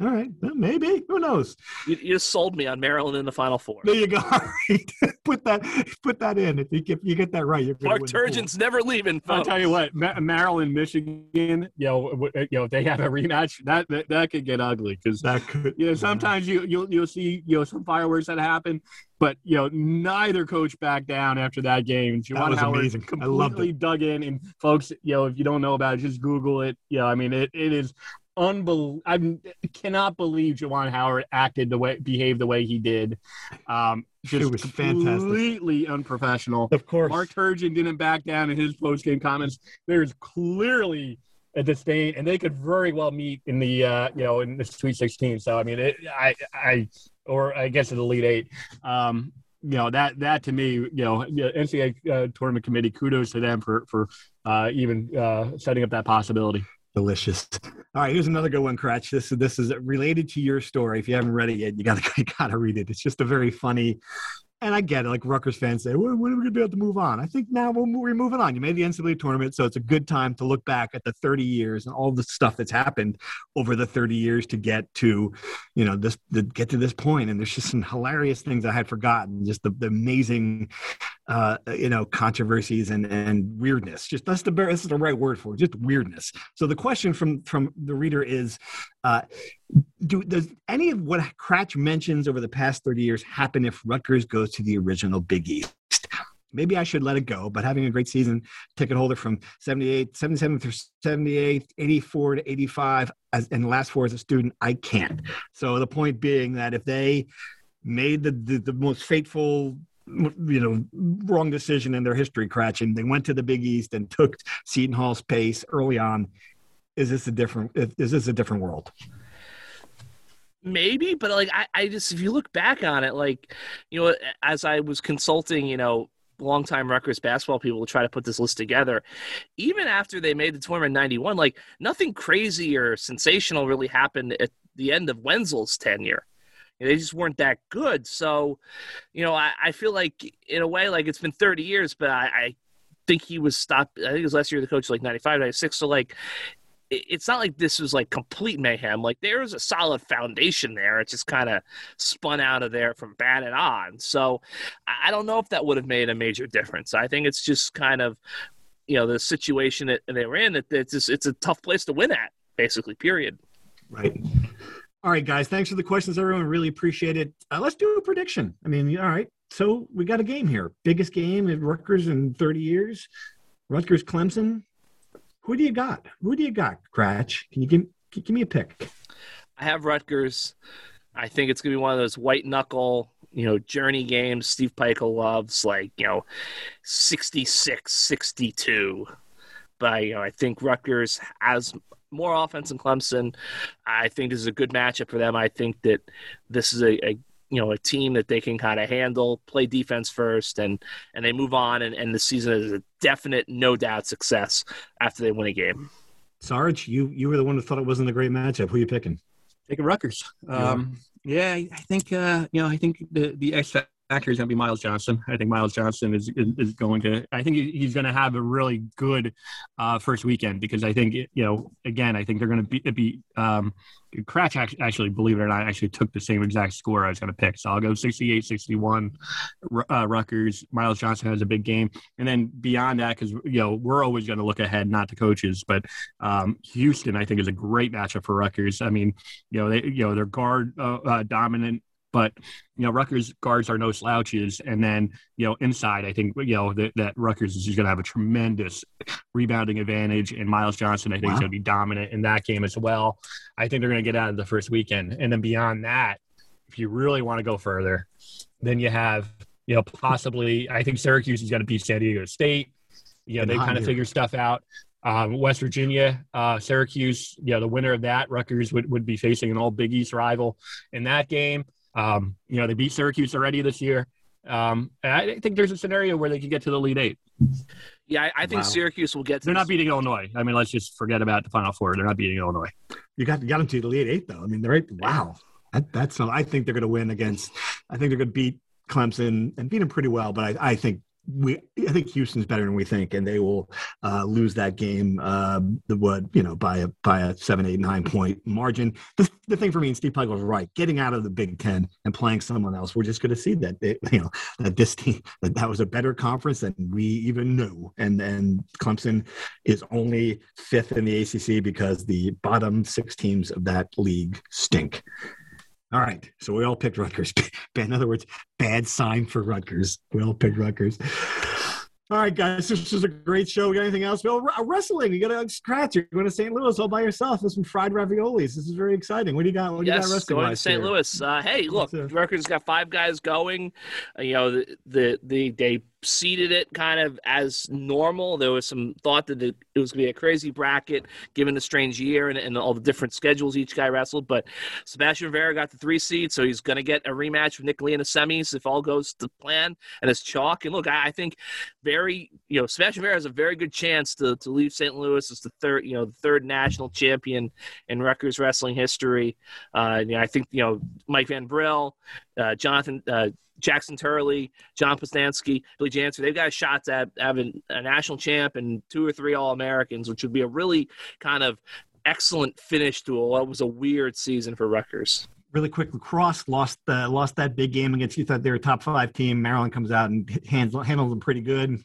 All right, well, maybe. Who knows? You, you just sold me on Maryland in the Final Four. There you go. (laughs) All right. (laughs) put that put that in. If you get, you get that right, you're going Mark Turgeon's never leaving. I'll tell you what, Ma- Maryland, Michigan, you know, w- you know, they have a rematch. That that, that could get ugly because That could. you know sometimes you you'll you'll see you know some fireworks that happen, but you know neither coach backed down after that game. Juwan was Howard amazing. I loved completely dug in, and folks, you know, if you don't know about it, just Google it. You know, I mean, it, it is I cannot believe Juwan Howard acted the way, behaved the way he did. Um, just It was fantastic. completely unprofessional. Of course. Mark Turgeon didn't back down in his post game comments. There's clearly a disdain, and they could very well meet in the uh, you know in the Sweet 16. So I mean, it, I I or I guess in the Elite Eight. Um, you know that that to me, you know, NCAA uh, tournament committee, kudos to them for for uh, even uh, setting up that possibility. Delicious. All right, here's another good one, Cratch. This is this is related to your story. If you haven't read it yet, you gotta (laughs) you gotta read it. It's just a very funny. And I get it. Like Rutgers fans say, when, when are we going to be able to move on? I think now we'll, we're moving on. You made the NCAA tournament, so it's a good time to look back at the 30 years and all the stuff that's happened over the 30 years to get to, you know, this to get to this point. And there's just some hilarious things I had forgotten. Just the, the amazing, uh, you know, controversies and and weirdness. Just that's the this is the right word for it. Just weirdness. So the question from from the reader is, uh, do does any of what Cratch mentions over the past 30 years happen if Rutgers goes to the original Big East? Maybe I should let it go, but having a great season, ticket holder from 78, 77 through 78, 84 to 85, as, and the last four as a student, I can't. So the point being that if they made the, the, the most fateful you know wrong decision in their history cratch and they went to the big east and took seton hall's pace early on is this a different is this a different world? Maybe but like I, I just if you look back on it like you know as i was consulting you know longtime Rutgers basketball people to try to put this list together even after they made the tournament in 91 like nothing crazy or sensational really happened at the end of wenzel's tenure. They just weren't that good. So you know i, I feel like in a way like it's been 30 years but i, I think he was stopped i think it was last year the coach like 95 96 so like it's not like this was like complete mayhem. Like there was a solid foundation there. It just kind of spun out of there from Bannon on. So I I don't know if that would have made a major difference. I think it's just kind of you know the situation that they were in. That it's just, it's a tough place to win at. Basically, period. right all right guys thanks for the questions everyone really appreciate it uh, let's do a prediction i mean all right so we got a game here biggest game at rutgers in 30 years rutgers clemson who do you got who do you got cratch can you give, give me a pick I have Rutgers. I think it's gonna be one of those white knuckle, you know, journey games Steve Pikiell loves, like, you know, 66, 62. But, you know, I think Rutgers has more offense than Clemson. I think this is a good matchup for them. I think that this is a, a you know, a team that they can kind of handle, play defense first, and and they move on, and, and the season is a definite, no doubt success after they win a game. sarge you you were the one who thought it wasn't a great matchup who are you picking Taking Rutgers. Um, yeah, I I think uh, you know, I think the the X factor is going to be Myles Johnson. I think Myles Johnson is is, going to. I think he's going to have a really good uh, first weekend because I think you know again I think they're going to be be um, Cratch actually believe it or not actually took the same exact score I was going to pick. So I'll go 68-61 uh, Rutgers. Myles Johnson has a big game, and then beyond that because you know we're always going to look ahead, not the coaches, but um, Houston I think is a great matchup for Rutgers. I mean you know they you know they're guard uh, uh dominant but you know, Rutgers guards are no slouches, and then you know inside, I think you know that, that Rutgers is going to have a tremendous rebounding advantage, and Myles Johnson, I think, wow. is going to be dominant in that game as well. I think they're going to get out of the first weekend, and then beyond that, if you really want to go further, then you have you know possibly I think Syracuse is going to beat San Diego State. You know, they kind of figure stuff out. Um, West Virginia, uh, Syracuse, you know, the winner of that, Rutgers would, would be facing an all Big East rival in that game. Um, you know, they beat Syracuse already this year. Um, I think there's a scenario where they could get to the Elite Eight. Yeah, I, I think wow. Syracuse will get. They're this. not beating Illinois. I mean, let's just forget about the Final Four. They're not beating Illinois. You got you got them to the Elite Eight, though. I mean, they're right. Wow, that, that's. I think they're going to win against. I think they're going to beat Clemson and beat them pretty well. But I, I think we I think Houston's better than we think, and they will uh, lose that game. Uh, the what you know by a by a seven, eight, nine point margin. The, the thing for me, and Steve Pike was right. Getting out of the Big Ten and playing someone else, we're just going to see that it, you know that this team that that was a better conference than we even knew, and and Clemson is only fifth in the ACC because the bottom six teams of that league stink. All right. So we all picked Rutgers. (laughs) In other words, bad sign for Rutgers. We all picked Rutgers. All right, guys, this was a great show. We got anything else? Well, wrestling. You got a scratch. You're going to St. Louis all by yourself. There's some fried raviolis. This is very exciting. What do you got? What do yes, you got wrestling going to St. Here? Louis. Uh, hey, look, Rutgers got five guys going. Uh, you know, the, the, the they seeded it kind of as normal. There was some thought that it was going to be a crazy bracket given the strange year and, and, all the different schedules each guy wrestled. But Sebastian Rivera got the three seed, so he's going to get a rematch with Nick Lee in the semis if all goes to plan and it's chalk. And look, I, I think very, you know, Sebastian Rivera has a very good chance to, to leave St. Louis as the third, you know, the third national champion in Rutgers wrestling history. Uh, you know, I think, you know, Mike VanBrill, uh, Jonathan, uh, Jackson Turley, John Poznanski, Billy Janzer, they've got shots at having a national champ and two or three All Americans, which would be a really kind of excellent finish to what was a weird season for Rutgers. Really quick, lacrosse lost uh, lost that big game against you thought they were a top five team. Maryland comes out and handles handles them pretty good.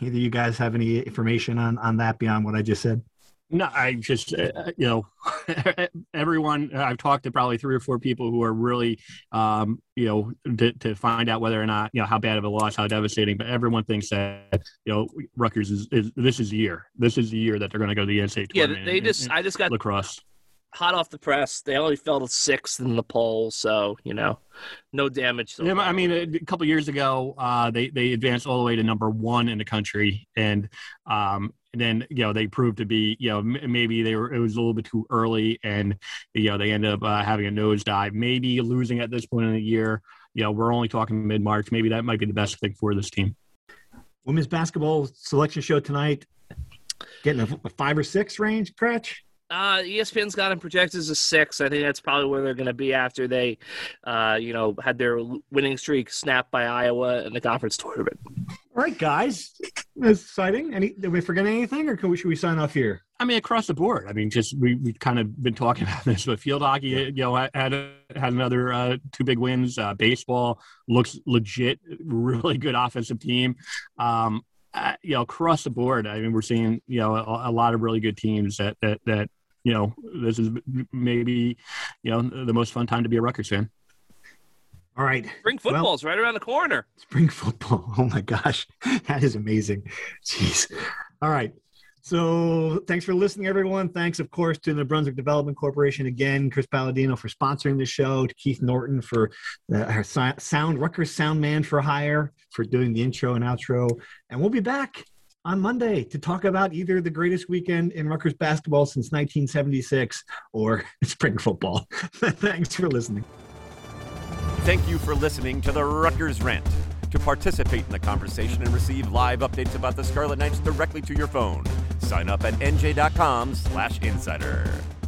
Either you guys have any information on on that beyond what I just said? No, I just uh, uh you know (laughs) everyone. I've talked to probably three or four people who are really um, you know to, to, find out whether or not you know how bad of a loss, how devastating. But everyone thinks that you know Rutgers is, is this is the year. This is the year that they're going to go to the NCAA Yeah, they just in, I just got lacrosse hot off the press. They only fell to sixth in the poll, so you know, no damage. So yeah, I mean, a couple years ago, uh, they they advanced all the way to number one in the country, and um, and then you know they proved to be you know maybe they were it was a little bit too early and you know they ended up uh, having a nosedive maybe losing at this point in the year you know we're only talking mid-march maybe that might be the best thing for this team women's basketball selection show tonight getting a, a five or six range Cratch uh, ESPN's got them projected as a six. I think that's probably where they're going to be after they, uh, you know, had their winning streak snapped by Iowa in the conference tournament. All right, guys, that's exciting. Any did we forget anything, or we, should we sign off here? I mean, across the board. I mean, just we we kind of been talking (laughs) about this, but field hockey, you know, had a, had another uh, two big wins. Uh, baseball looks legit, really good offensive team. Um, uh, you know, across the board, I mean, we're seeing you know a, a lot of really good teams that that that you know, this is maybe, you know, the most fun time to be a Rutgers fan. All right. Spring football's well, right around the corner. Spring football. (laughs) Oh my gosh. That is amazing. Jeez. All right. So thanks for listening, everyone. Thanks, of course, to the Brunswick Development Corporation again, Chris Paladino for sponsoring the show, to Keith Norton for uh, our sound, Rutgers sound man for hire, for doing the intro and outro. And we'll be back on Monday to talk about either the greatest weekend in Rutgers basketball since 1976 or (laughs) spring football. (laughs) Thanks for listening. Thank you for listening to the Rutgers Rant. To participate in the conversation and receive live updates about the Scarlet Knights directly to your phone, sign up at nj.com/insider.